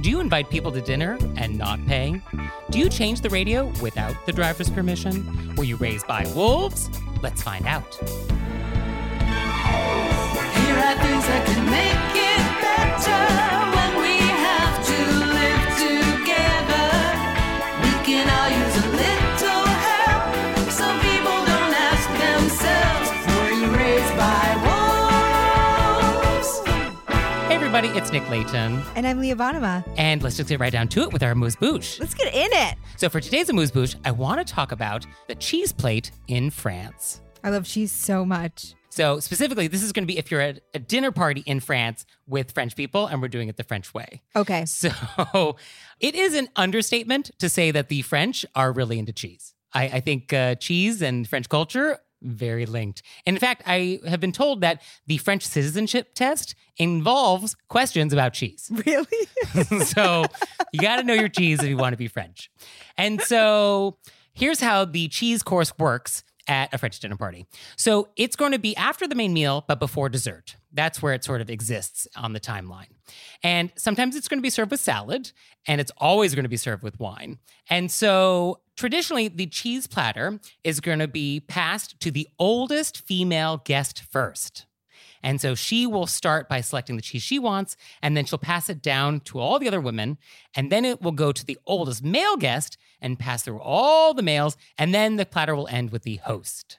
Do you invite people to dinner and not pay? Do you change the radio without the driver's permission? Were you raised by wolves? Let's find out. Here are things that can make everybody, it's Nick Leighton. And I'm Leah Bonnema. And let's just get right down to it with our amuse bouche. Let's get in it. So for today's amuse bouche, I want to talk about the cheese plate in France. I love cheese so much. So specifically, this is going to be if you're at a dinner party in France with French people and we're doing it the French way. Okay. So it is an understatement to say that the French are really into cheese. I, I think uh, cheese and French culture very linked. And in fact, I have been told that the French citizenship test involves questions about cheese. Really? so you got to know your cheese if you want to be French. And so here's how the cheese course works at a French dinner party. So it's going to be after the main meal, but before dessert. That's where it sort of exists on the timeline. And sometimes it's going to be served with salad, and it's always going to be served with wine. And so traditionally, the cheese platter is going to be passed to the oldest female guest first. And so she will start by selecting the cheese she wants, and then she'll pass it down to all the other women. And then it will go to the oldest male guest and pass through all the males. And then the platter will end with the host.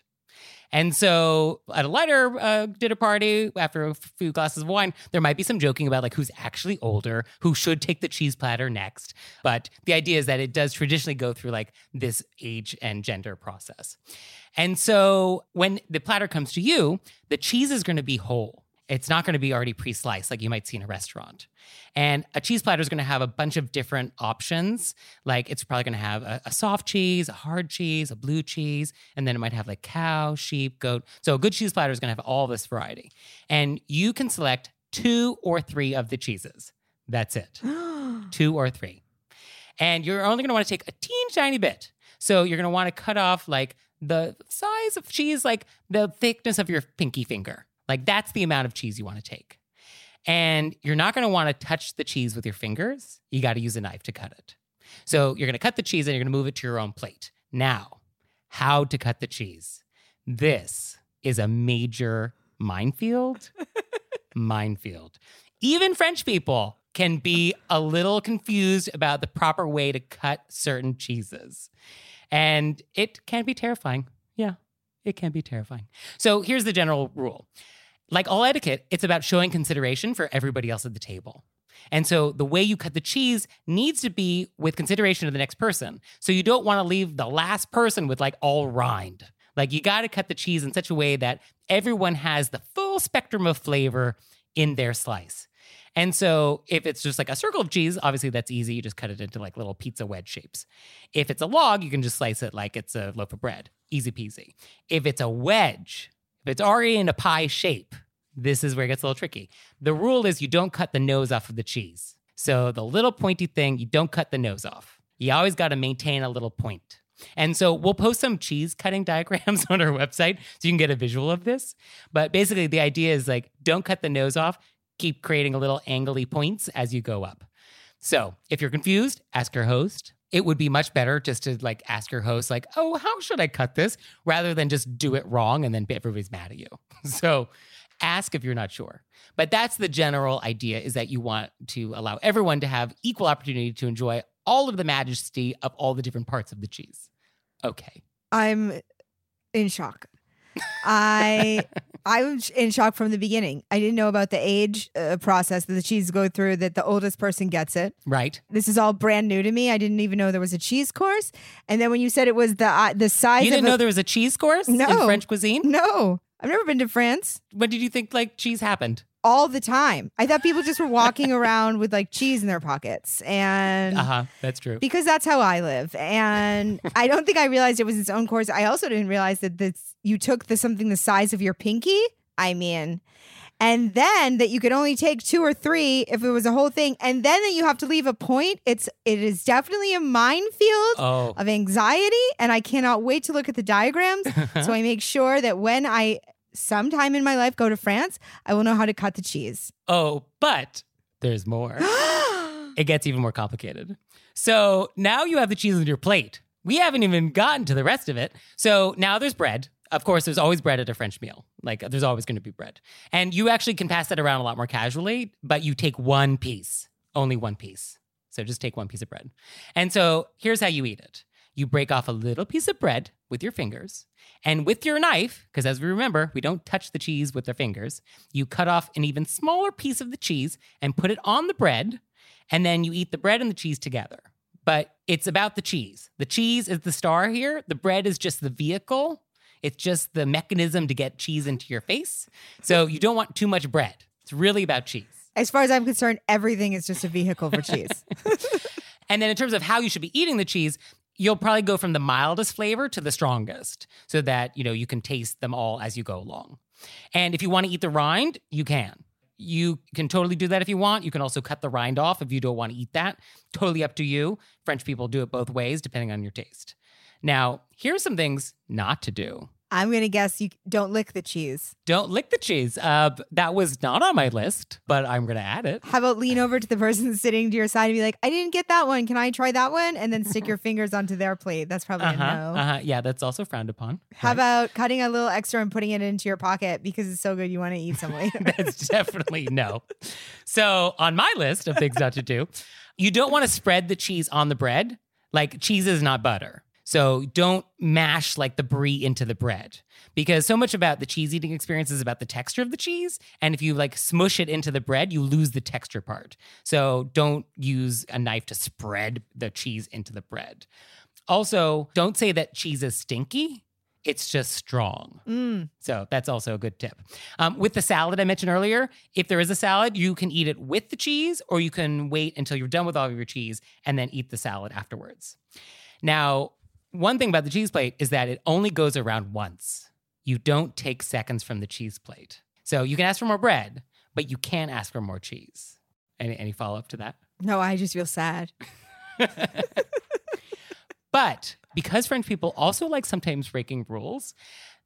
And so at a lighter uh, dinner party, after a few glasses of wine, there might be some joking about like who's actually older, who should take the cheese platter next. But the idea is that it does traditionally go through like this age and gender process. And so when the platter comes to you, the cheese is going to be whole. It's not going to be already pre sliced like you might see in a restaurant. And a cheese platter is going to have a bunch of different options. Like it's probably going to have a, a soft cheese, a hard cheese, a blue cheese, and then it might have like cow, sheep, goat. So a good cheese platter is going to have all this variety. And you can select two or three of the cheeses. That's it. two or three. And you're only going to want to take a teeny tiny bit. So you're going to want to cut off like the size of cheese, like the thickness of your pinky finger. Like that's the amount of cheese you want to take. And you're not going to want to touch the cheese with your fingers. You got to use a knife to cut it. So you're going to cut the cheese and you're going to move it to your own plate. Now, how to cut the cheese. This is a major minefield. minefield. Even French people can be a little confused about the proper way to cut certain cheeses. And it can be terrifying. Yeah, it can be terrifying. So here's the general rule like all etiquette, it's about showing consideration for everybody else at the table. And so the way you cut the cheese needs to be with consideration of the next person. So you don't want to leave the last person with like all rind. Like you got to cut the cheese in such a way that everyone has the full spectrum of flavor in their slice. And so if it's just like a circle of cheese, obviously that's easy. You just cut it into like little pizza wedge shapes. If it's a log, you can just slice it like it's a loaf of bread. Easy peasy. If it's a wedge, if it's already in a pie shape, this is where it gets a little tricky. The rule is you don't cut the nose off of the cheese. So the little pointy thing, you don't cut the nose off. You always got to maintain a little point. And so we'll post some cheese cutting diagrams on our website so you can get a visual of this. But basically, the idea is like, don't cut the nose off, keep creating a little angly points as you go up. So if you're confused, ask your host. It would be much better just to like ask your host, like, oh, how should I cut this? Rather than just do it wrong and then everybody's mad at you. So ask if you're not sure. But that's the general idea is that you want to allow everyone to have equal opportunity to enjoy all of the majesty of all the different parts of the cheese. Okay. I'm in shock. I I was in shock from the beginning. I didn't know about the age uh, process that the cheese go through. That the oldest person gets it. Right. This is all brand new to me. I didn't even know there was a cheese course. And then when you said it was the uh, the size You didn't of know a, there was a cheese course No. in French cuisine? no, I've never been to France. When did you think like cheese happened? All the time. I thought people just were walking around with like cheese in their pockets, and Uh huh. That's true. because that's how I live. And I don't think I realized it was its own course. I also didn't realize that this you took the something the size of your pinky. I mean, and then that you could only take two or three if it was a whole thing, and then that you have to leave a point. It's it is definitely a minefield Oh, of anxiety, and I cannot wait to look at the diagrams. so I make sure that when I sometime in my life go to France, I will know how to cut the cheese. oh, but there's more. it gets even more complicated. So now you have the cheese on your plate. We haven't even gotten to the rest of it. So now there's bread. Of course, there's always bread at a French meal. Like there's always going to be bread. And you actually can pass that around a lot more casually, but you take one piece, only one piece. So just take one piece of bread. And so here's how you eat it you break off a little piece of bread with your fingers, and with your knife, because as we remember, we don't touch the cheese with our fingers, you cut off an even smaller piece of the cheese and put it on the bread, and then you eat the bread and the cheese together. But it's about the cheese. The cheese is the star here, the bread is just the vehicle. It's just the mechanism to get cheese into your face. So you don't want too much bread. It's really about cheese. As far as I'm concerned, everything is just a vehicle for cheese. And then in terms of how you should be eating the cheese, you'll probably go from the mildest flavor to the strongest so that, you know, you can taste them all as you go along. And if you want to eat the rind, you can. You can totally do that if you want. You can also cut the rind off if you don't want to eat that. Totally up to you. French people do it both ways depending on your taste. Now, here's some things not to do. I'm gonna guess you don't lick the cheese. Don't lick the cheese. Uh, that was not on my list, but I'm going to add it. How about lean over to the person sitting to your side and be like, "I didn't get that one. Can I try that one?" And then stick your fingers onto their plate. That's probably Uh a huh. no. Uh huh. Yeah, that's also frowned upon. How Right. about cutting a little extra and putting it into your pocket because it's so good you want to eat some later? That's definitely no. So, on my list of things not to do, you don't want to spread the cheese on the bread. Like, cheese is not butter. So, don't mash like the brie into the bread because so much about the cheese eating experience is about the texture of the cheese. And if you like smush it into the bread, you lose the texture part. So, don't use a knife to spread the cheese into the bread. Also, don't say that cheese is stinky. It's just strong. Mm. So that's also a good tip. Um, with the salad I mentioned earlier, if there is a salad, you can eat it with the cheese, or you can wait until you're done with all of your cheese and then eat the salad afterwards. Now, one thing about the cheese plate is that it only goes around once. You don't take seconds from the cheese plate. So you can ask for more bread, but you can't ask for more cheese. Any, any follow up to that? No, I just feel sad. But because French people also like sometimes breaking rules,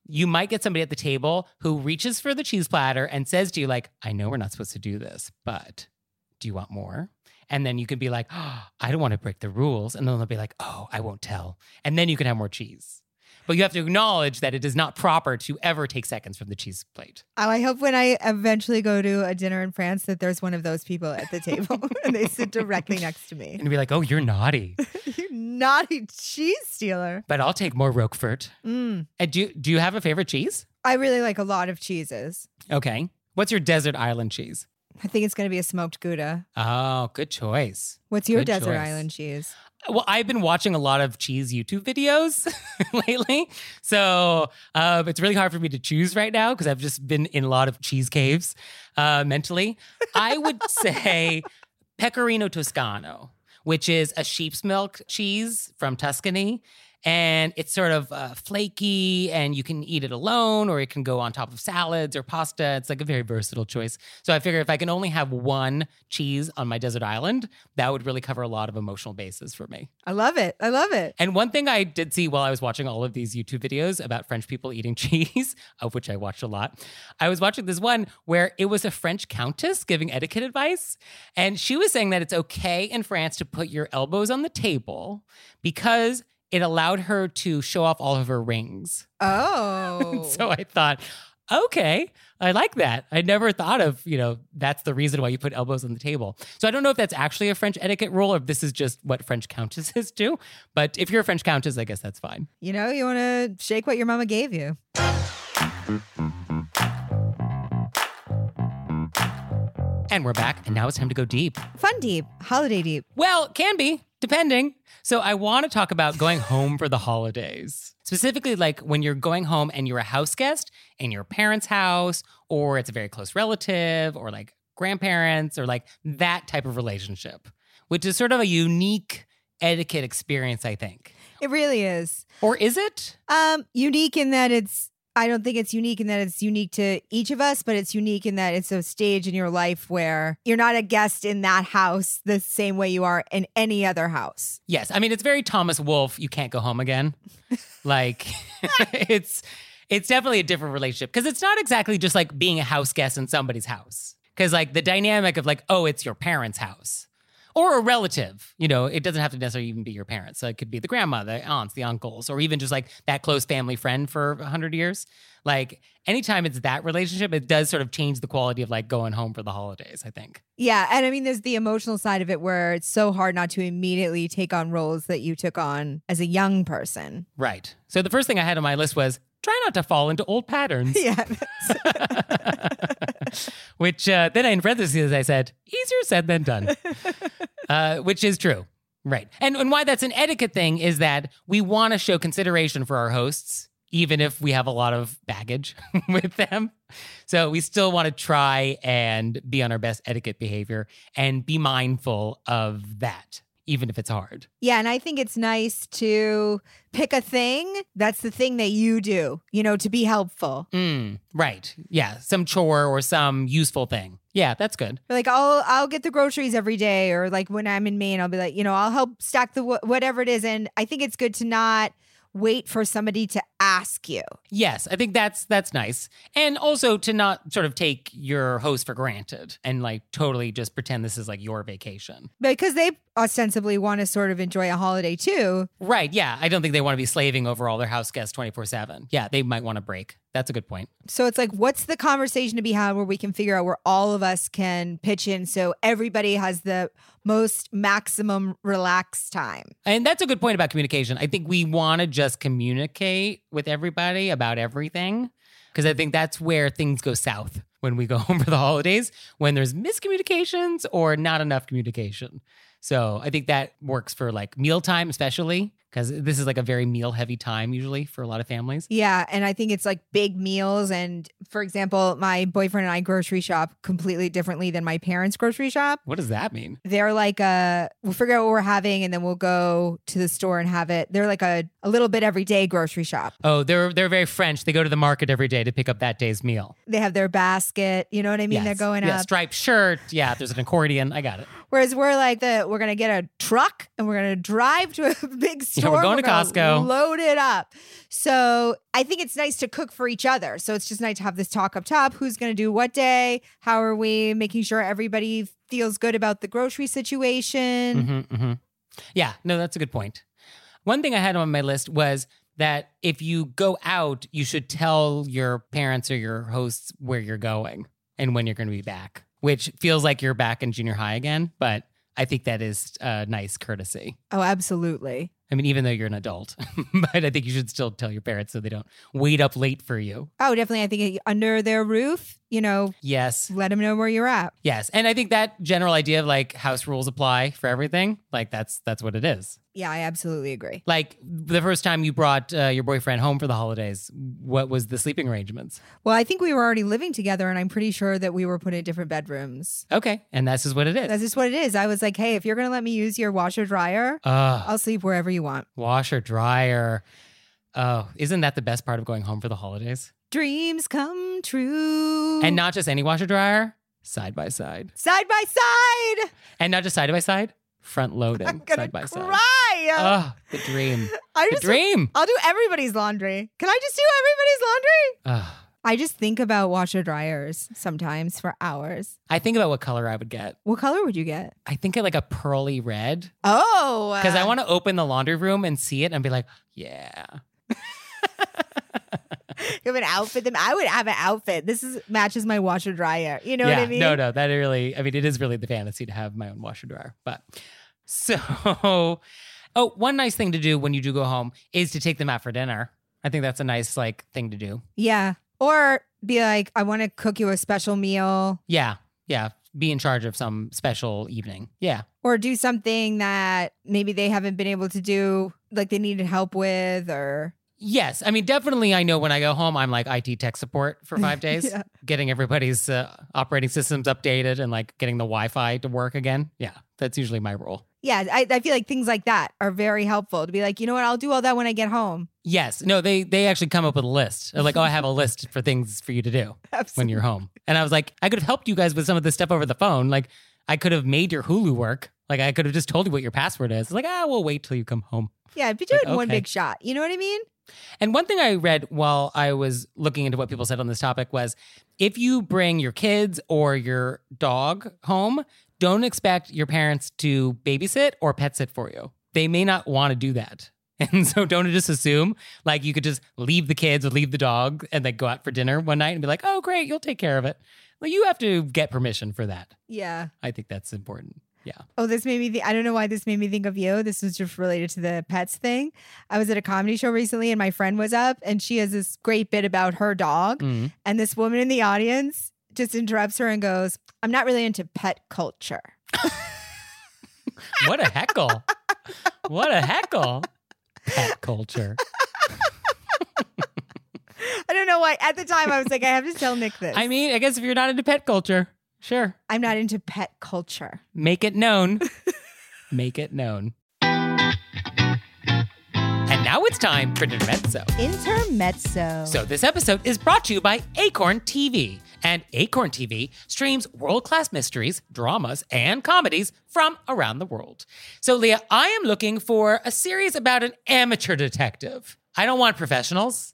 you might get somebody at the table who reaches for the cheese platter and says to you, like, I know we're not supposed to do this, but do you want more? And then you can be like, oh, I don't want to break the rules. And then they'll be like, oh, I won't tell. And then you can have more cheese. But you have to acknowledge that it is not proper to ever take seconds from the cheese plate. Oh, I hope when I eventually go to a dinner in France that there's one of those people at the table and they sit directly next to me. And be like, oh, you're naughty, you naughty cheese stealer. but I'll take more Roquefort. Mm. And do, do you have a favorite cheese? I really like a lot of cheeses. Okay. What's your desert island cheese? I think it's going to be a smoked Gouda. Oh, good choice. What's your Good desert choice. island cheese? Well, I've been watching a lot of cheese YouTube videos lately. So uh, it's really hard for me to choose right now because I've just been in a lot of cheese caves uh, mentally. I would say Pecorino Toscano, which is a sheep's milk cheese from Tuscany. And it's sort of uh, flaky, and you can eat it alone, or it can go on top of salads or pasta. It's like a very versatile choice. So I figure if I can only have one cheese on my desert island, that would really cover a lot of emotional bases for me. I love it. I love it. And one thing I did see while I was watching all of these YouTube videos about French people eating cheese, of which I watched a lot, I was watching this one where it was a French countess giving etiquette advice. And she was saying that it's okay in France to put your elbows on the table because it allowed her to show off all of her rings. Oh. So I thought, okay, I like that. I never thought of, you know, that's the reason why you put elbows on the table. So I don't know if that's actually a French etiquette rule or if this is just what French countesses do. But if you're a French countess, I guess that's fine. you know, you want to shake what your mama gave you. And we're back, and now it's time to go deep. Fun deep, holiday deep. Well, can be, depending. So I want to talk about going home for the holidays. Specifically, like when you're going home and you're a house guest in your parents' house, or it's a very close relative, or like grandparents, or like that type of relationship, which is sort of a unique etiquette experience, I think. It really is. Or is it? Um, unique in that it's I don't think it's unique in that it's unique to each of us, but it's unique in that it's a stage in your life where you're not a guest in that house the same way you are in any other house. Yes. I mean, it's very Thomas Wolfe, you can't go home again. like it's it's definitely a different relationship because it's not exactly just like being a house guest in somebody's house. Cuz like the dynamic of like, oh, it's your parents' house. Or a relative, you know, it doesn't have to necessarily even be your parents. So it could be the grandma, the aunts, the uncles, or even just like that close family friend for a hundred years. Like anytime it's that relationship, it does sort of change the quality of like going home for the holidays, I think. Yeah, and I mean there's the emotional side of it where it's so hard not to immediately take on roles that you took on as a young person. Right. So the first thing I had on my list was try not to fall into old patterns. Yeah. which uh, then in parentheses I said easier said than done, uh, which is true. Right. And, and why that's an etiquette thing is that we want to show consideration for our hosts, even if we have a lot of baggage with them. So we still want to try and be on our best etiquette behavior and be mindful of that, even if it's hard. Yeah, and I think it's nice to pick a thing that's the thing that you do, you know, to be helpful. Mm, right. Yeah. Some chore or some useful thing. Yeah, that's good. Like I'll I'll get the groceries every day, or like when I'm in Maine, I'll be like, you know, I'll help stack the wh- whatever it is. And I think it's good to not wait for somebody to ask you. Yes, I think that's that's nice. And also to not sort of take your host for granted and like totally just pretend this is like your vacation. Because they ostensibly want to sort of enjoy a holiday too. Right. Yeah. I don't think they want to be slaving over all their house guests 24 7. Yeah. They might want a break. That's a good point. So it's like, what's the conversation to be had where we can figure out where all of us can pitch in so everybody has the most maximum relaxed time? And that's a good point about communication. I think we want to just communicate with everybody about everything because I think that's where things go south when we go home for the holidays, when there's miscommunications or not enough communication. So I think that works for like mealtime, especially because this is like a very meal heavy time usually for a lot of families. Yeah. And I think it's like big meals. And for example, my boyfriend and I grocery shop completely differently than my parents' grocery shop. What does that mean? They're like a, we'll figure out what we're having and then we'll go to the store and have it. They're like a, a little bit every day grocery shop. Oh, they're they're very French. They go to the market every day to pick up that day's meal. They have their basket. You know what I mean? They're going yeah, up. striped shirt. Yeah, there's an accordion. I got it. Whereas we're like the we're gonna get a truck and we're gonna drive to a big store. we're going to gonna Costco. Load it up. So I think it's nice to cook for each other. So it's just nice to have this talk up top. Who's gonna do what day? How are we making sure everybody feels good about the grocery situation? hmm hmm Yeah, no, that's a good point. One thing I had on my list was that if you go out, you should tell your parents or your hosts where you're going and when you're going to be back, which feels like you're back in junior high again, but I think that is a nice courtesy. Oh, absolutely. I mean, even though you're an adult, but I think you should still tell your parents so they don't wait up late for you. Oh, definitely. I think under their roof, you know, Yes. let them know where you're at. Yes. And I think that general idea of like house rules apply for everything, like that's that's what it is. Yeah, I absolutely agree. Like the first time you brought uh, your boyfriend home for the holidays, what was the sleeping arrangements? Well, I think we were already living together, and I'm pretty sure that we were put in different bedrooms. Okay, and this is what it is. That's just what it is. I was like, hey, if you're going to let me use your washer dryer, Ugh. I'll sleep wherever you want? Washer, dryer. Oh, isn't that the best part of going home for the holidays? Dreams come true. And not just any washer dryer, side by side. side by side. And not just side by side, front loading I'm gonna side by side. Oh, the dream. I The just dream. I'll do everybody's laundry. Can I just do everybody's laundry? Oh, I just think about washer dryers sometimes for hours. I think about what color I would get. What color would you get? I think like a pearly red Oh, because I want to open the laundry room and see it and be like, yeah. you have an outfit. Then I would have an outfit. This is matches my washer dryer. You know yeah, what I mean? no, no, that really, I mean, it is really the fantasy to have my own washer dryer. But so, oh, one nice thing to do when you do go home is to take them out for dinner. I think that's a nice like thing to do. Yeah. Or be like, I want to cook you a special meal. Yeah, yeah. Be in charge of some special evening. Yeah, Or do something that maybe they haven't been able to do, like they needed help with, or Yes, I mean definitely. I know when I go home, I'm like IT tech support for five days, Yeah. getting everybody's uh, operating systems updated and like getting the Wi-Fi to work again. Yeah, that's usually my role. Yeah, I, I feel like things like that are very helpful to be like, you know what, I'll do all that when I get home. Yes, no, they they actually come up with a list. They're like, oh, I have a list for things for you to do when you're home, and I was like, I could have helped you guys with some of this stuff over the phone. Like, I could have made your Hulu work. Like, I could have just told you what your password is. Like, ah, we'll wait till you come home. Yeah, but do it Like, in one big shot. You know what I mean? And one thing I read while I was looking into what people said on this topic was if you bring your kids or your dog home, don't expect your parents to babysit or pet sit for you. They may not want to do that. And so don't just assume like you could just leave the kids or leave the dog and then go out for dinner one night and be like, oh, great, you'll take care of it. Well, you have to get permission for that. Yeah. I think that's important. Yeah. Oh, this made me think. I don't know why this made me think of you. This was just related to the pets thing. I was at a comedy show recently and my friend was up and she has this great bit about her dog. Mm. And this woman in the audience just interrupts her and goes, I'm not really into pet culture. What a heckle. what a heckle. Pet culture. I don't know why. At the time, I was like, I have to tell Nick this. I mean, I guess if you're not into pet culture, sure. I'm not into pet culture. Make it known. Make it known. And now it's time for Intermezzo. Intermezzo. So this episode is brought to you by Acorn TV. And Acorn TV streams world-class mysteries, dramas, and comedies from around the world. So Leah, I am looking for a series about an amateur detective. I don't want professionals.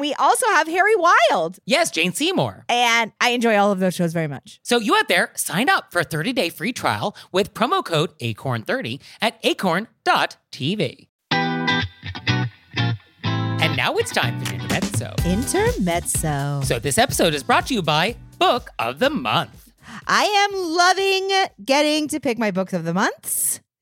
we also have Harry Wild. yes, Jane Seymour. And I enjoy all of those shows very much. So you out there, sign up for a 30-day free trial with promo code ACORN30 at acorn.tv. And now it's time for Intermezzo. Intermezzo. So this episode is brought to you by Book of the Month. I am loving getting to pick my books of the months.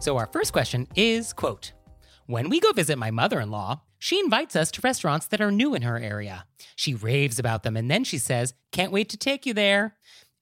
So our first question is, quote, when we go visit my mother-in-law, she invites us to restaurants that are new in her area. She raves about them and then she says, "Can't wait to take you there."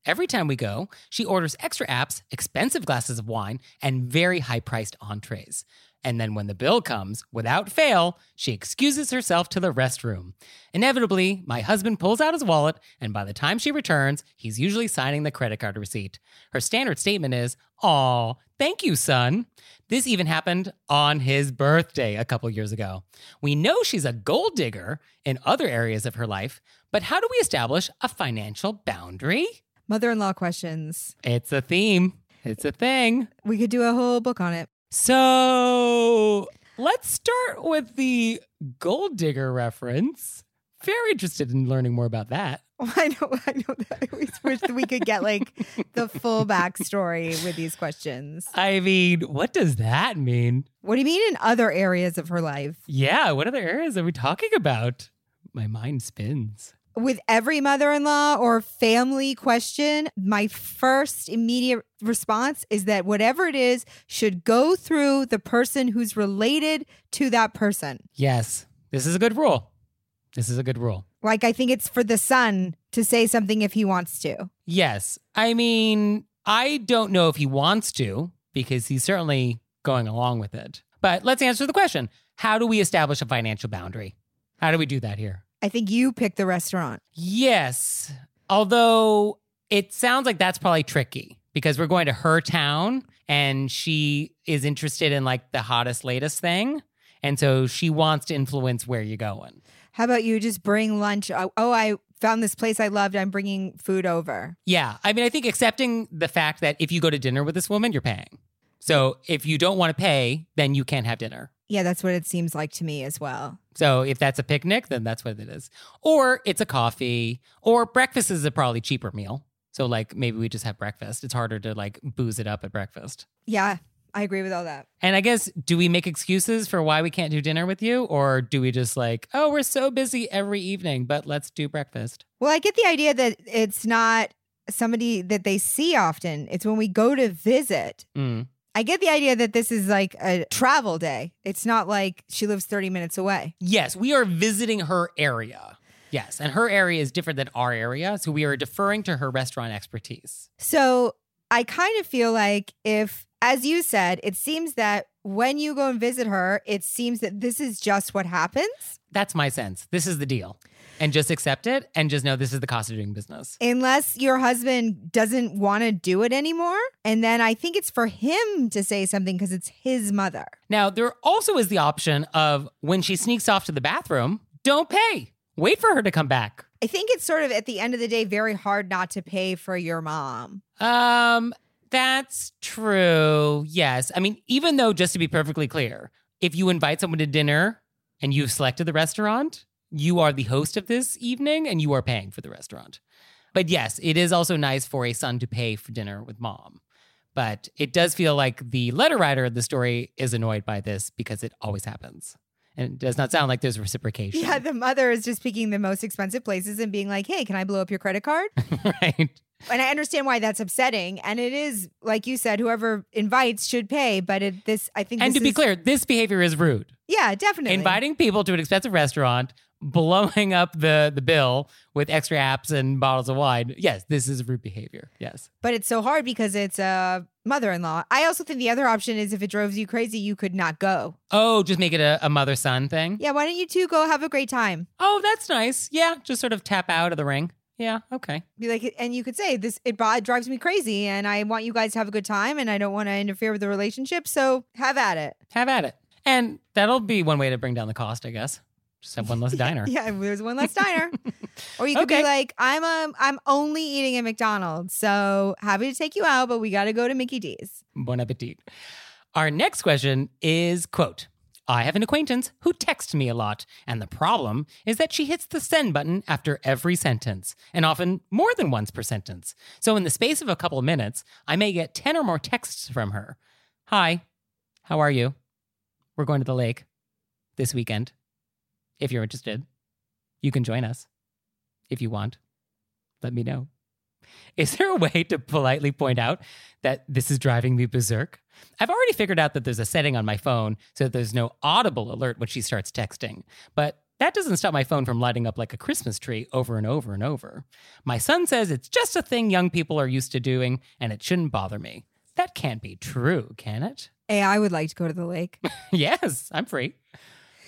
Every time we go, she orders extra apps, expensive glasses of wine, and very high-priced entrees. And then when the bill comes, without fail, she excuses herself to the restroom. Inevitably, my husband pulls out his wallet, and by the time she returns, he's usually signing the credit card receipt. Her standard statement is, Aw, thank you, son. This even happened on his birthday a couple years ago. We know she's a gold digger in other areas of her life, but how do we establish a financial boundary? Mother in law questions. It's a theme, it's a thing. We could do a whole book on it. So let's start with the gold digger reference. Very interested in learning more about that. I know, I know that. I always wish that we could get like the full backstory with these questions. I mean, what does that mean? What do you mean in other areas of her life? Yeah, what other areas are we talking about? My mind spins. With every mother in law or family question, my first immediate response is that whatever it is should go through the person who's related to that person. Yes, this is a good rule. This is a good rule. Like, I think it's for the son to say something if he wants to. Yes. I mean, I don't know if he wants to because he's certainly going along with it. But let's answer the question How do we establish a financial boundary? How do we do that here? I think you pick the restaurant. Yes. Although it sounds like that's probably tricky because we're going to her town and she is interested in like the hottest, latest thing. And so she wants to influence where you're going. How about you just bring lunch? Oh, oh, I found this place I loved. I'm bringing food over. Yeah. I mean, I think accepting the fact that if you go to dinner with this woman, you're paying. So if you don't want to pay, then you can't have dinner. Yeah, that's what it seems like to me as well. So if that's a picnic, then that's what it is. Or it's a coffee, or breakfast is a probably cheaper meal. So like maybe we just have breakfast. It's harder to like booze it up at breakfast. Yeah, I agree with all that. And I guess do we make excuses for why we can't do dinner with you or do we just like, oh, we're so busy every evening, but let's do breakfast. Well, I get the idea that it's not somebody that they see often. It's when we go to visit. Mm. I get the idea that this is like a travel day. It's not like she lives 30 minutes away. Yes, we are visiting her area. Yes, and her area is different than our area, so we are deferring to her restaurant expertise. So I kind of feel like if, as you said, it seems that when you go and visit her, it seems that this is just what happens. That's my sense. This is the deal. And just accept it and just know this is the cost of doing business. Unless your husband doesn't want to do it anymore. And then I think it's for him to say something because it's his mother. Now, there also is the option of when she sneaks off to the bathroom, don't pay. Wait for her to come back. I think it's sort of at the end of the day very hard not to pay for your mom. Um, that's true. Yes. I mean, even though, just to be perfectly clear, if you invite someone to dinner and you've selected the restaurant, you are the host of this evening and you are paying for the restaurant. But yes, it is also nice for a son to pay for dinner with mom. But it does feel like the letter writer of the story is annoyed by this because it always happens. And it does not sound like there's reciprocation. Yeah, the mother is just picking the most expensive places and being like, hey, can I blow up your credit card? right. And I understand why that's upsetting. And it is, like you said, whoever invites should pay. But it, this, I think, And to be is- clear, this behavior is rude. yeah, definitely. Inviting people to an expensive restaurant, blowing up the, the bill with extra apps and bottles of wine. Yes, this is rude behavior. Yes. But it's so hard because it's a mother in law. I also think the other option is if it drove you crazy, you could not go. Oh, just make it a, a mother son thing? Yeah, why don't you two go have a great time? Oh, that's nice. Yeah, just sort of tap out of the ring. Yeah, okay. Be like, and you could say this. It, it drives me crazy, and I want you guys to have a good time, and I don't want to interfere with the relationship. So have at it. Have at it. And that'll be one way to bring down the cost, I guess. Just have one less diner. Yeah, there's one less diner. or you could Okay. be like, I'm um, I'm only eating at McDonald's, so happy to take you out, but we got to go to Mickey D's. Bon appetit. Our next question is quote, I have an acquaintance who texts me a lot, and the problem is that she hits the send button after every sentence, and often more than once per sentence. So in the space of a couple of minutes, I may get 10 or more texts from her. Hi, how are you? We're going to the lake this weekend. If you're interested, you can join us. If you want, let me know. Is there a way to politely point out that this is driving me berserk? I've already figured out that there's a setting on my phone so that there's no audible alert when she starts texting, but that doesn't stop my phone from lighting up like a Christmas tree over and over and over. My son says it's just a thing young people are used to doing and it shouldn't bother me. That can't be true, can it? Hey, I would like to go to the lake. yes, I'm free.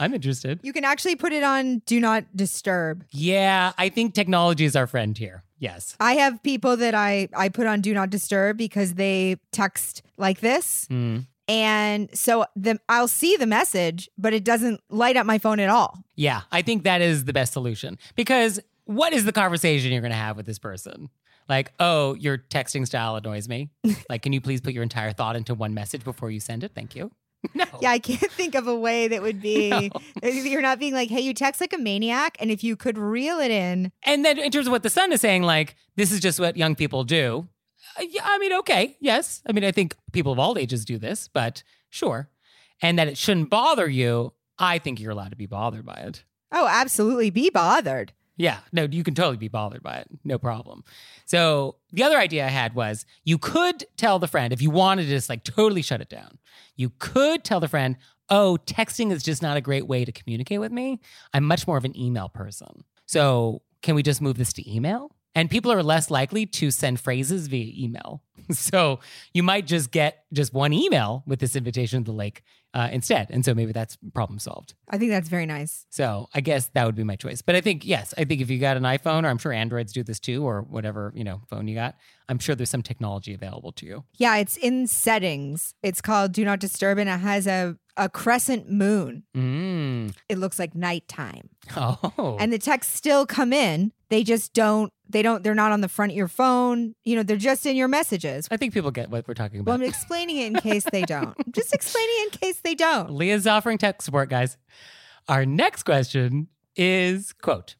I'm interested. You can actually put it on do not disturb. Yeah, I think technology is our friend here. Yes. I have people that I I put on do not disturb because they text like this. Mm. And so the I'll see the message, but it doesn't light up my phone at all. Yeah, I think that is the best solution because what is the conversation you're going to have with this person? Like, oh, your texting style annoys me. like, can you please put your entire thought into one message before you send it? Thank you. No. Yeah, I can't think of a way that would be No. you're not being like, hey, you text like a maniac, and if you could reel it in, And then in terms of what the son is saying, like, this is just what young people do. Uh, yeah, I mean, okay, yes. I mean, I think people of all ages do this, but sure. And that it shouldn't bother you. I think you're allowed to be bothered by it. oh, absolutely, be bothered. Yeah, no, you can totally be bothered by it. No problem. So the other idea I had was you could tell the friend if you wanted to just like totally shut it down. You could tell the friend, oh, texting is just not a great way to communicate with me. I'm much more of an email person. So can we just move this to email? And people are less likely to send phrases via email. So you might just get just one email with this invitation to the lake uh, instead. And so maybe that's problem solved. I think that's very nice. So I guess that would be my choice. But I think yes, I think if you got an iPhone, or I'm sure Androids do this too, or whatever you know phone you got, I'm sure there's some technology available to you. Yeah, it's in settings. It's called do not disturb, and it has a a crescent moon. Mm. It looks like nighttime. Oh, and the texts still come in they just don't they don't they're not on the front of your phone you know they're just in your messages I think people get what we're talking well about. i'm explaining it in case they don't I'm just explaining it in case they don't Leah's offering tech support, guys. Our next question is quote.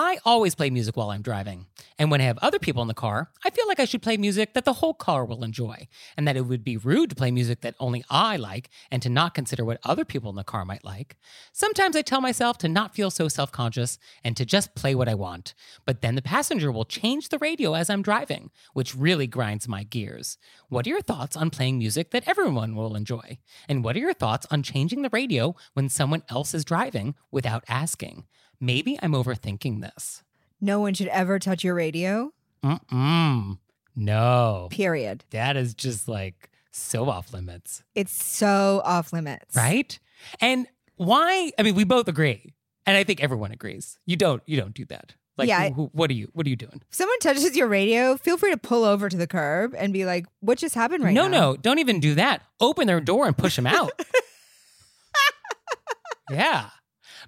I always play music while I'm driving. And when I have other people in the car, I feel like I should play music that the whole car will enjoy, and that it would be rude to play music that only I like and to not consider what other people in the car might like. Sometimes I tell myself to not feel so self conscious and to just play what I want. But then the passenger will change the radio as I'm driving, which really grinds my gears. What are your thoughts on playing music that everyone will enjoy? And what are your thoughts on changing the radio when someone else is driving without asking? Maybe I'm overthinking this. no one should ever touch your radio Mm-mm. No. period That is just like so off limits, it's so off limits right? And why? I mean, we both agree. And I think everyone agrees. You don't you don't do that. Like Yeah, I- wh- what are you what are you doing? if someone touches your radio feel free to pull over to the curb and be like what just happened right no, now no, don't even do that. Open their door and push them out. yeah.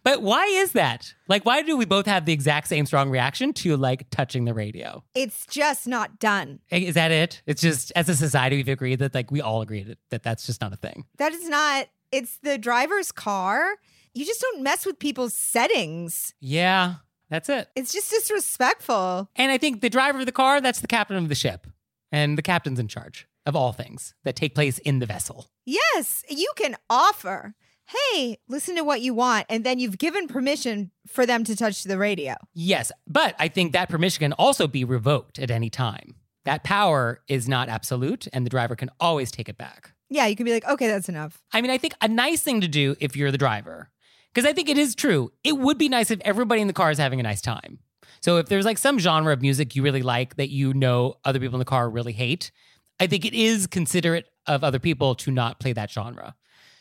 But why is that? Like, why do we both have the exact same strong reaction to like touching the radio? it's just not done Is that it? It's just as a society we've agreed that like we all agreed that, that that's just not a thing. that is not it's the driver's car you just don't mess with people's settings Yeah, that's it. it's just disrespectful And I think the driver of the car, that's the captain of the ship. And the captain's in charge of all things that take place in the vessel. Yes, you can offer, hey, listen to what you want. And then you've given permission for them to touch the radio. Yes, but I think that permission can also be revoked at any time. That power is not absolute, and the driver can always take it back. Yeah, you can be like, okay, that's enough. I mean, I think a nice thing to do if you're the driver, because I think it is true, it would be nice if everybody in the car is having a nice time. So if there's like some genre of music you really like that you know other people in the car really hate, I think it is considerate of other people to not play that genre.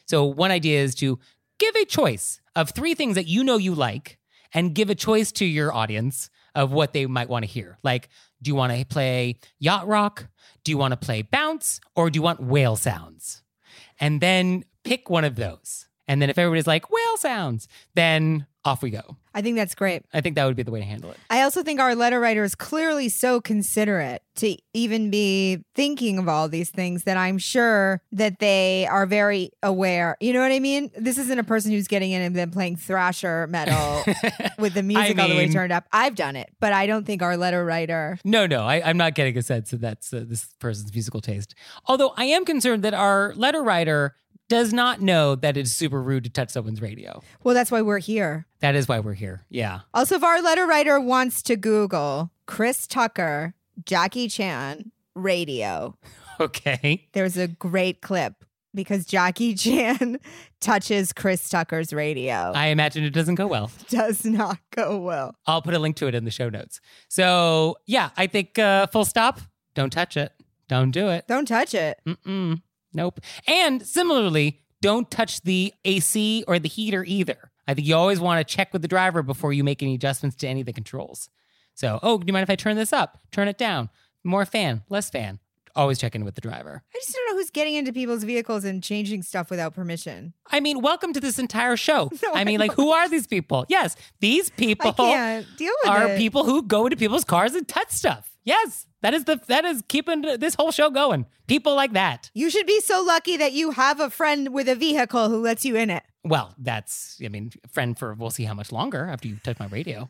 So one idea is to give a choice of three things that you know you like and give a choice to your audience of what they might want to hear. Like, do you want to play yacht rock? Do you want to play bounce? Or do you want whale sounds? And then pick one of those. And then if everybody's like, whale sounds, then off we go. I think that's great. I think that would be the way to handle it. I also think our letter writer is clearly so considerate to even be thinking of all these things that I'm sure that they are very aware. You know what I mean? This isn't a person who's getting in and then playing thrasher metal with the music all the way mean- turned up. I've done it, but I don't think our letter writer. No, no, I, I'm not getting a sense that that's uh, this person's musical taste. Although I am concerned that our letter writer does not know that it's super rude to touch someone's radio. Well, that's why we're here. That is why we're here. Yeah. Also, if our letter writer wants to Google Chris Tucker, Jackie Chan, radio, Okay. there's a great clip because Jackie Chan touches Chris Tucker's radio. I imagine it doesn't go well. Does not go well. I'll put a link to it in the show notes. So, yeah, I think uh, full stop. Don't touch it. Don't do it. Don't touch it. Mm-mm. Nope. And similarly, don't touch the AC or the heater either. I think you always want to check with the driver before you make any adjustments to any of the controls. So, oh, do you mind if I turn this up? Turn it down. More fan, less fan. Always check in with the driver. I just don't know who's getting into people's vehicles and changing stuff without permission. I mean, welcome to this entire show. No, I I mean, like, who are these people? Yes, these people I can't deal with are it. people who go into people's cars and touch stuff. Yes, that is the that is keeping this whole show going. People like that. You should be so lucky that you have a friend with a vehicle who lets you in it. Well, that's I mean, friend for we'll see how much longer after you touch my radio.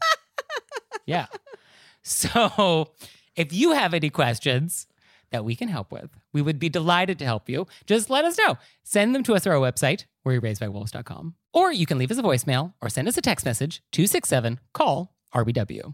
yeah. So, if you have any questions that we can help with, we would be delighted to help you. Just let us know. Send them to us through our website, wereraisedbywolves.com. Or you can leave us a voicemail or send us a text message 267 call RBW.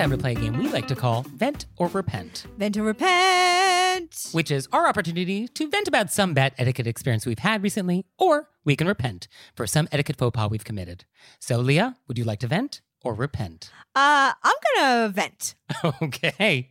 Time to play a game we like to call Vent or Repent, Vent or repent. which is our opportunity to vent about some bad etiquette experience we've had recently, or we can repent for some etiquette faux pas we've committed. So, Leah, would you like to vent or repent? Uh, I'm gonna vent. okay.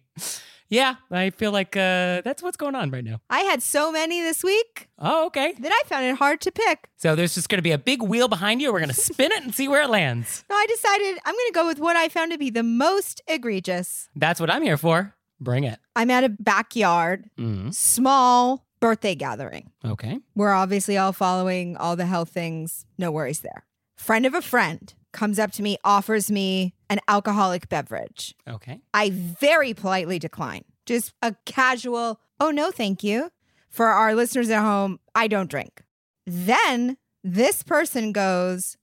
Yeah, I feel like uh, that's what's going on right now. I had so many this week Oh, okay. that I found it hard to pick. So there's just going to be a big wheel behind you. We're going to spin it and see where it lands. No, I decided I'm gonna go with what I found to be the most egregious. That's what I'm here for. Bring it. I'm at a backyard, Mm, small birthday gathering. okay. We're obviously all following all the health things. No worries there. Friend of a friend comes up to me, offers me an alcoholic beverage. Okay. I very politely decline. Just a casual, oh, no, thank you. For our listeners at home, I don't drink. Then this person goes,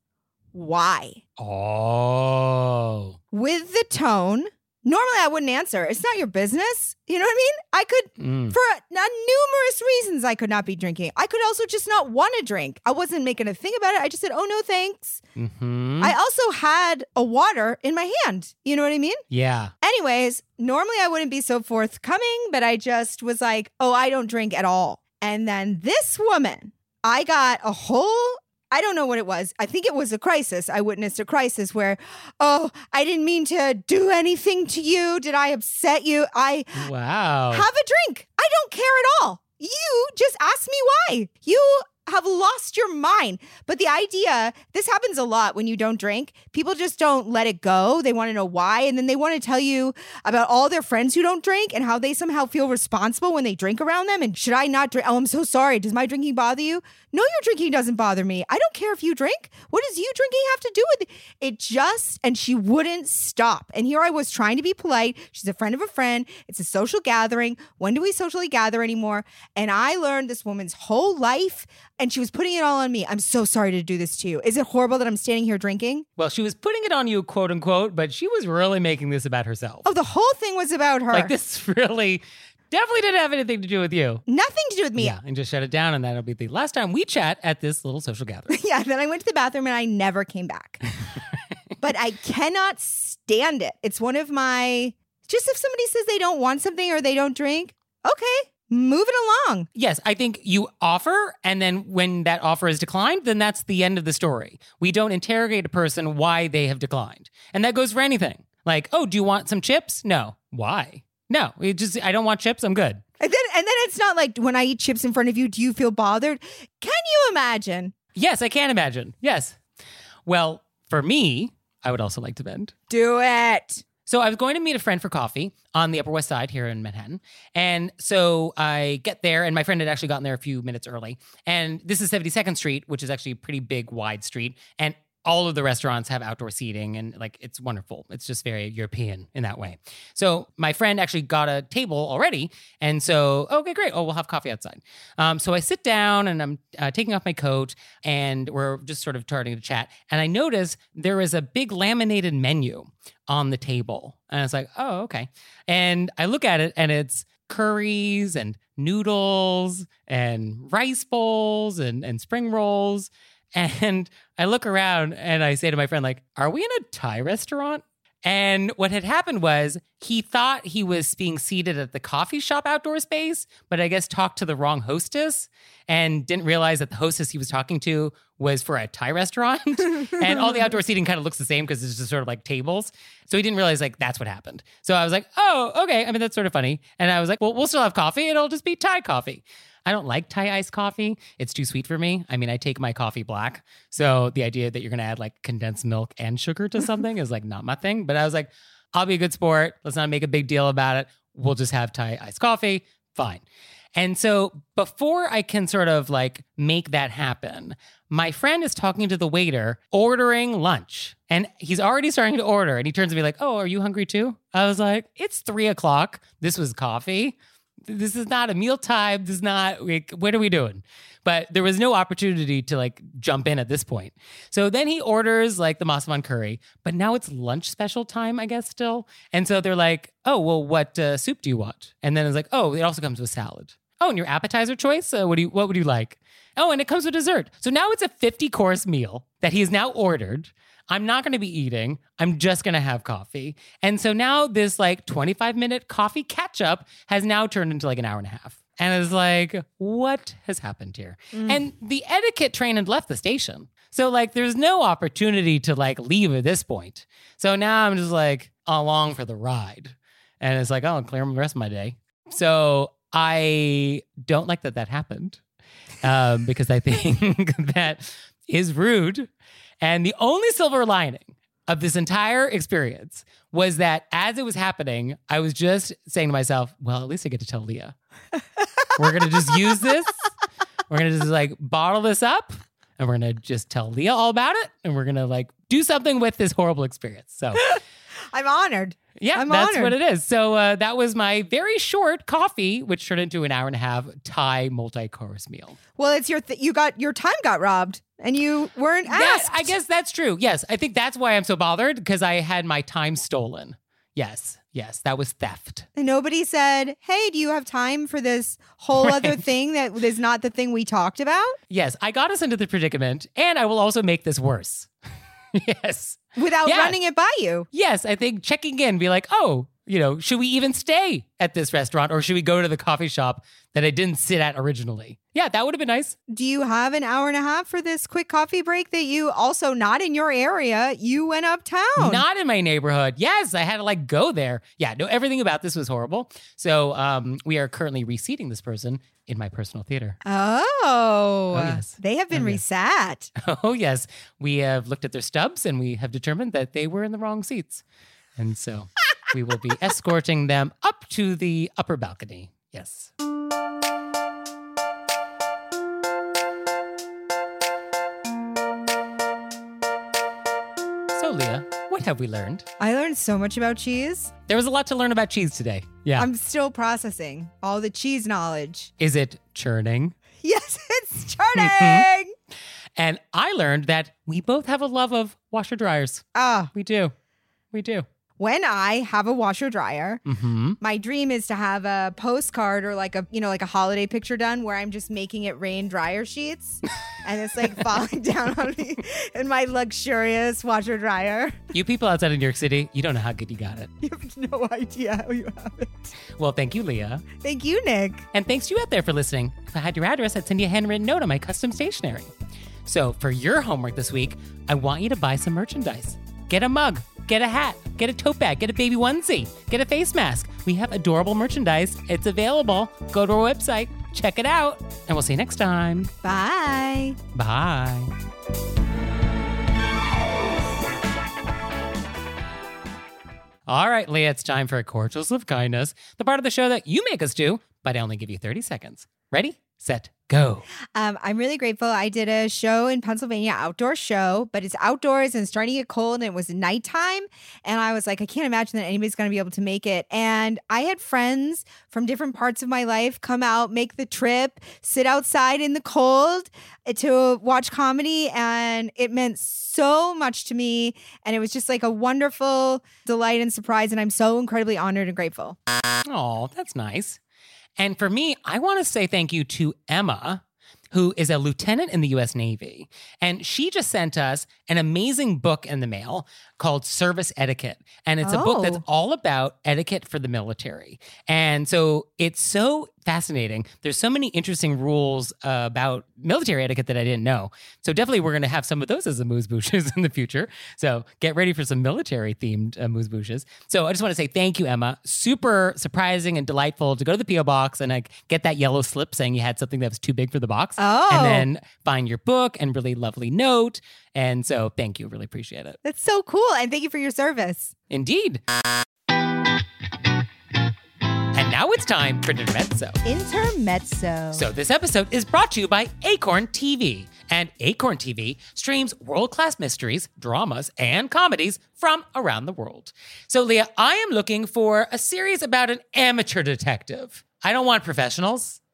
why? Oh. With the tone. Normally, I wouldn't answer. It's not your business. You know what I mean? I could Mm. for numerous reasons I could not be drinking. I could also just not want to drink. I wasn't making a thing about it. I just said, "Oh no, thanks." hmm I also had a water in my hand. You know what I mean? yeah. Anyways, normally I wouldn't be so forthcoming, but I just was like, "Oh, I don't drink at all." And then this woman, I got a whole I don't know what it was. I think it was a crisis. I witnessed a crisis where, oh, I didn't mean to do anything to you. Did I upset you? I Wow. have a drink. I don't care at all. You just ask me why. You have lost your mind. But the idea, this happens a lot when you don't drink. People just don't let it go. They want to know why. And then they want to tell you about all their friends who don't drink and how they somehow feel responsible when they drink around them. And should I not drink? Oh, I'm so sorry. Does my drinking bother you? No, your drinking doesn't bother me. I don't care if you drink. What does you drinking have to do with it? It just, and she wouldn't stop. And here I was trying to be polite. She's a friend of a friend. It's a social gathering. When do we socially gather anymore? And I learned this woman's whole life and she was putting it all on me. I'm so sorry to do this to you. Is it horrible that I'm standing here drinking? Well, she was putting it on you, quote unquote, but she was really making this about herself. Oh, the whole thing was about her. Like this really definitely didn't have anything to do with you. Nothing to do with me. Yeah, and just shut it down, and that'll be the last time we chat at this little social gathering. Yeah, then I went to the bathroom and I never came back. but I cannot stand it. It's one of my Just if somebody says they don't want something or they don't drink, okay, move it along. Yes, I think you offer, and then when that offer is declined, then that's the end of the story. We don't interrogate a person why they have declined. And that goes for anything. Like, oh, do you want some chips? No. Why? No, it just I don't want chips. I'm good. And then and then it's not like when I eat chips in front of you, do you feel bothered? Can you imagine? Yes, I can imagine. Yes. Well, for me, I would also like to bend. Do it. So I was going to meet a friend for coffee on the Upper West Side here in Manhattan. And so I get there, and my friend had actually gotten there a few minutes early. And this is 72nd Street, which is actually a pretty big, wide street. And all of the restaurants have outdoor seating and like it's wonderful. It's just very European in that way. So my friend actually got a table already. And so, okay, great. Oh, we'll have coffee outside. Um, so I sit down and I'm uh, taking off my coat and we're just sort of starting to chat. And I notice there is a big laminated menu on the table. And I was like, oh, okay. And I look at it and it's curries and noodles and rice bowls and, and spring rolls. And I look around and I say to my friend, like, are we in a Thai restaurant? And what had happened was he thought he was being seated at the coffee shop outdoor space, but I guess talked to the wrong hostess and didn't realize that the hostess he was talking to was for a Thai restaurant. and all the outdoor seating kind of looks the same because it's just sort of like tables. So he didn't realize like that's what happened. So I was like, oh, okay. I mean, that's sort of funny. And I was like, well, we'll still have coffee. It'll just be Thai coffee. I don't like Thai iced coffee. It's too sweet for me. I mean, I take my coffee black. So the idea that you're going to add like condensed milk and sugar to something is like not my thing. But I was like, I'll be a good sport. Let's not make a big deal about it. We'll just have Thai iced coffee. Fine. And so before I can sort of like make that happen, my friend is talking to the waiter, ordering lunch. And he's already starting to order. And he turns to me like, Oh, are you hungry too? I was like, It's three o'clock. This was coffee this is not a meal time. This is not like what are we doing? But there was no opportunity to like jump in at this point. So then he orders like the Massaman curry, but now it's lunch special time, I guess still. And so they're like, "Oh, well, what uh, soup do you want?" And then it's like, "Oh, it also comes with salad." Oh, and your appetizer choice? Uh, what do you what would you like? Oh, and it comes with dessert. So now it's a 50 course meal that he's now ordered. I'm not going to be eating. I'm just going to have coffee. And so now this like 25 minute coffee catch up has now turned into like an hour and a half. And it's like, what has happened here? And the etiquette train had left the station. So like there's no opportunity to like leave at this point. So now I'm just like along for the ride. And it's like, oh, I'll clear the rest of my day. So I don't like that that happened um, because I think that is rude. And the only silver lining of this entire experience was that as it was happening, I was just saying to myself, well, at least I get to tell Leah. We're going to just use this. We're going to just like bottle this up and we're going to just tell Leah all about it. And we're going to like do something with this horrible experience. So, I'm honored. yeah, I'm that's honored. what it is. So, uh, that was my very short coffee, which turned into an hour and a half Thai multi course meal. Well, it's your th- you got your time got robbed and you weren't asked. I guess that's true. Yes. I think that's why I'm so bothered because I had my time stolen. Yes. Yes. That was theft. And nobody said, "Hey, do you have time for this whole other thing that is not the thing we talked about?" Yes. I got us into the predicament and I will also make this worse. yes. Without Yeah. running it by you. Yes. I think checking in, be like, oh, you know, should we even stay at this restaurant or should we go to the coffee shop that I didn't sit at originally? Yeah, that would have been nice. Do you have an hour and a half for this quick coffee break that you also not in your area? You went uptown. Not in my neighborhood. Yes, I had to like go there. Yeah, no, everything about this was horrible. So um, we are currently reseating this person in my personal theater. Oh, yes. they have been Oh, yes. resat. Oh, yes. We have looked at their stubs and we have determined that they were in the wrong seats. And so we will be escorting them up to the upper balcony. Yes. So, Leah, what have we learned? I learned so much about cheese. There was a lot to learn about cheese today. Yeah. I'm still processing all the cheese knowledge. Is it churning? Yes, it's turning. And I learned that we both have a love of washer dryers. Ah, We do. We do. When I have a washer dryer, Mm-hmm. my dream is to have a postcard or like a you know like a holiday picture done where I'm just making it rain dryer sheets, and it's like falling down on me in my luxurious washer dryer. You people outside of New York City, you don't know how good you got it. You have no idea how you have it. Well, thank you, Leah. Thank you, Nick. And thanks to you out there for listening. If I had your address, I'd send you a handwritten note on my custom stationery. So for your homework this week, I want you to buy some merchandise. Get a mug, get a hat, get a tote bag, get a baby onesie, get a face mask. We have adorable merchandise. It's available. Go to our website, check it out, and we'll see you next time. Bye. Bye. All right, Leah, it's time for a cordials of kindness, the part of the show that you make us do, but I only give you 30 seconds. Ready, set, go. Um, I'm really grateful. I did a show in Pennsylvania, outdoor show, but it's outdoors and it's starting to get cold and it was nighttime. And I was like, I can't imagine that anybody's going to be able to make it. And I had friends from different parts of my life come out, make the trip, sit outside in the cold uh, to watch comedy. And it meant so much to me. And it was just like a wonderful delight and surprise. And I'm so incredibly honored and grateful. Oh, that's nice. And for me, I want to say thank you to Emma, who is a lieutenant in the US Navy. And she just sent us an amazing book in the mail called Service Etiquette. And it's a book that's Oh. all about etiquette for the military. And so it's so fascinating. There's so many interesting rules uh, about military etiquette that I didn't know. So definitely we're going to have some of those as amuse-bouches in the future. So get ready for some military themed uh, moose bouches. So I just want to say thank you, Emma. Super surprising and delightful to go to the PO box and like get that yellow slip saying you had something that was too big for the box. Oh. And then find your book and really lovely note. And so thank you. Really appreciate it. That's so cool. And thank you for your service. Indeed. And now it's time for Intermezzo. Intermezzo. So this episode is brought to you by Acorn TV. And Acorn TV streams world-class mysteries, dramas, and comedies from around the world. So Leah, I am looking for a series about an amateur detective. I don't want professionals.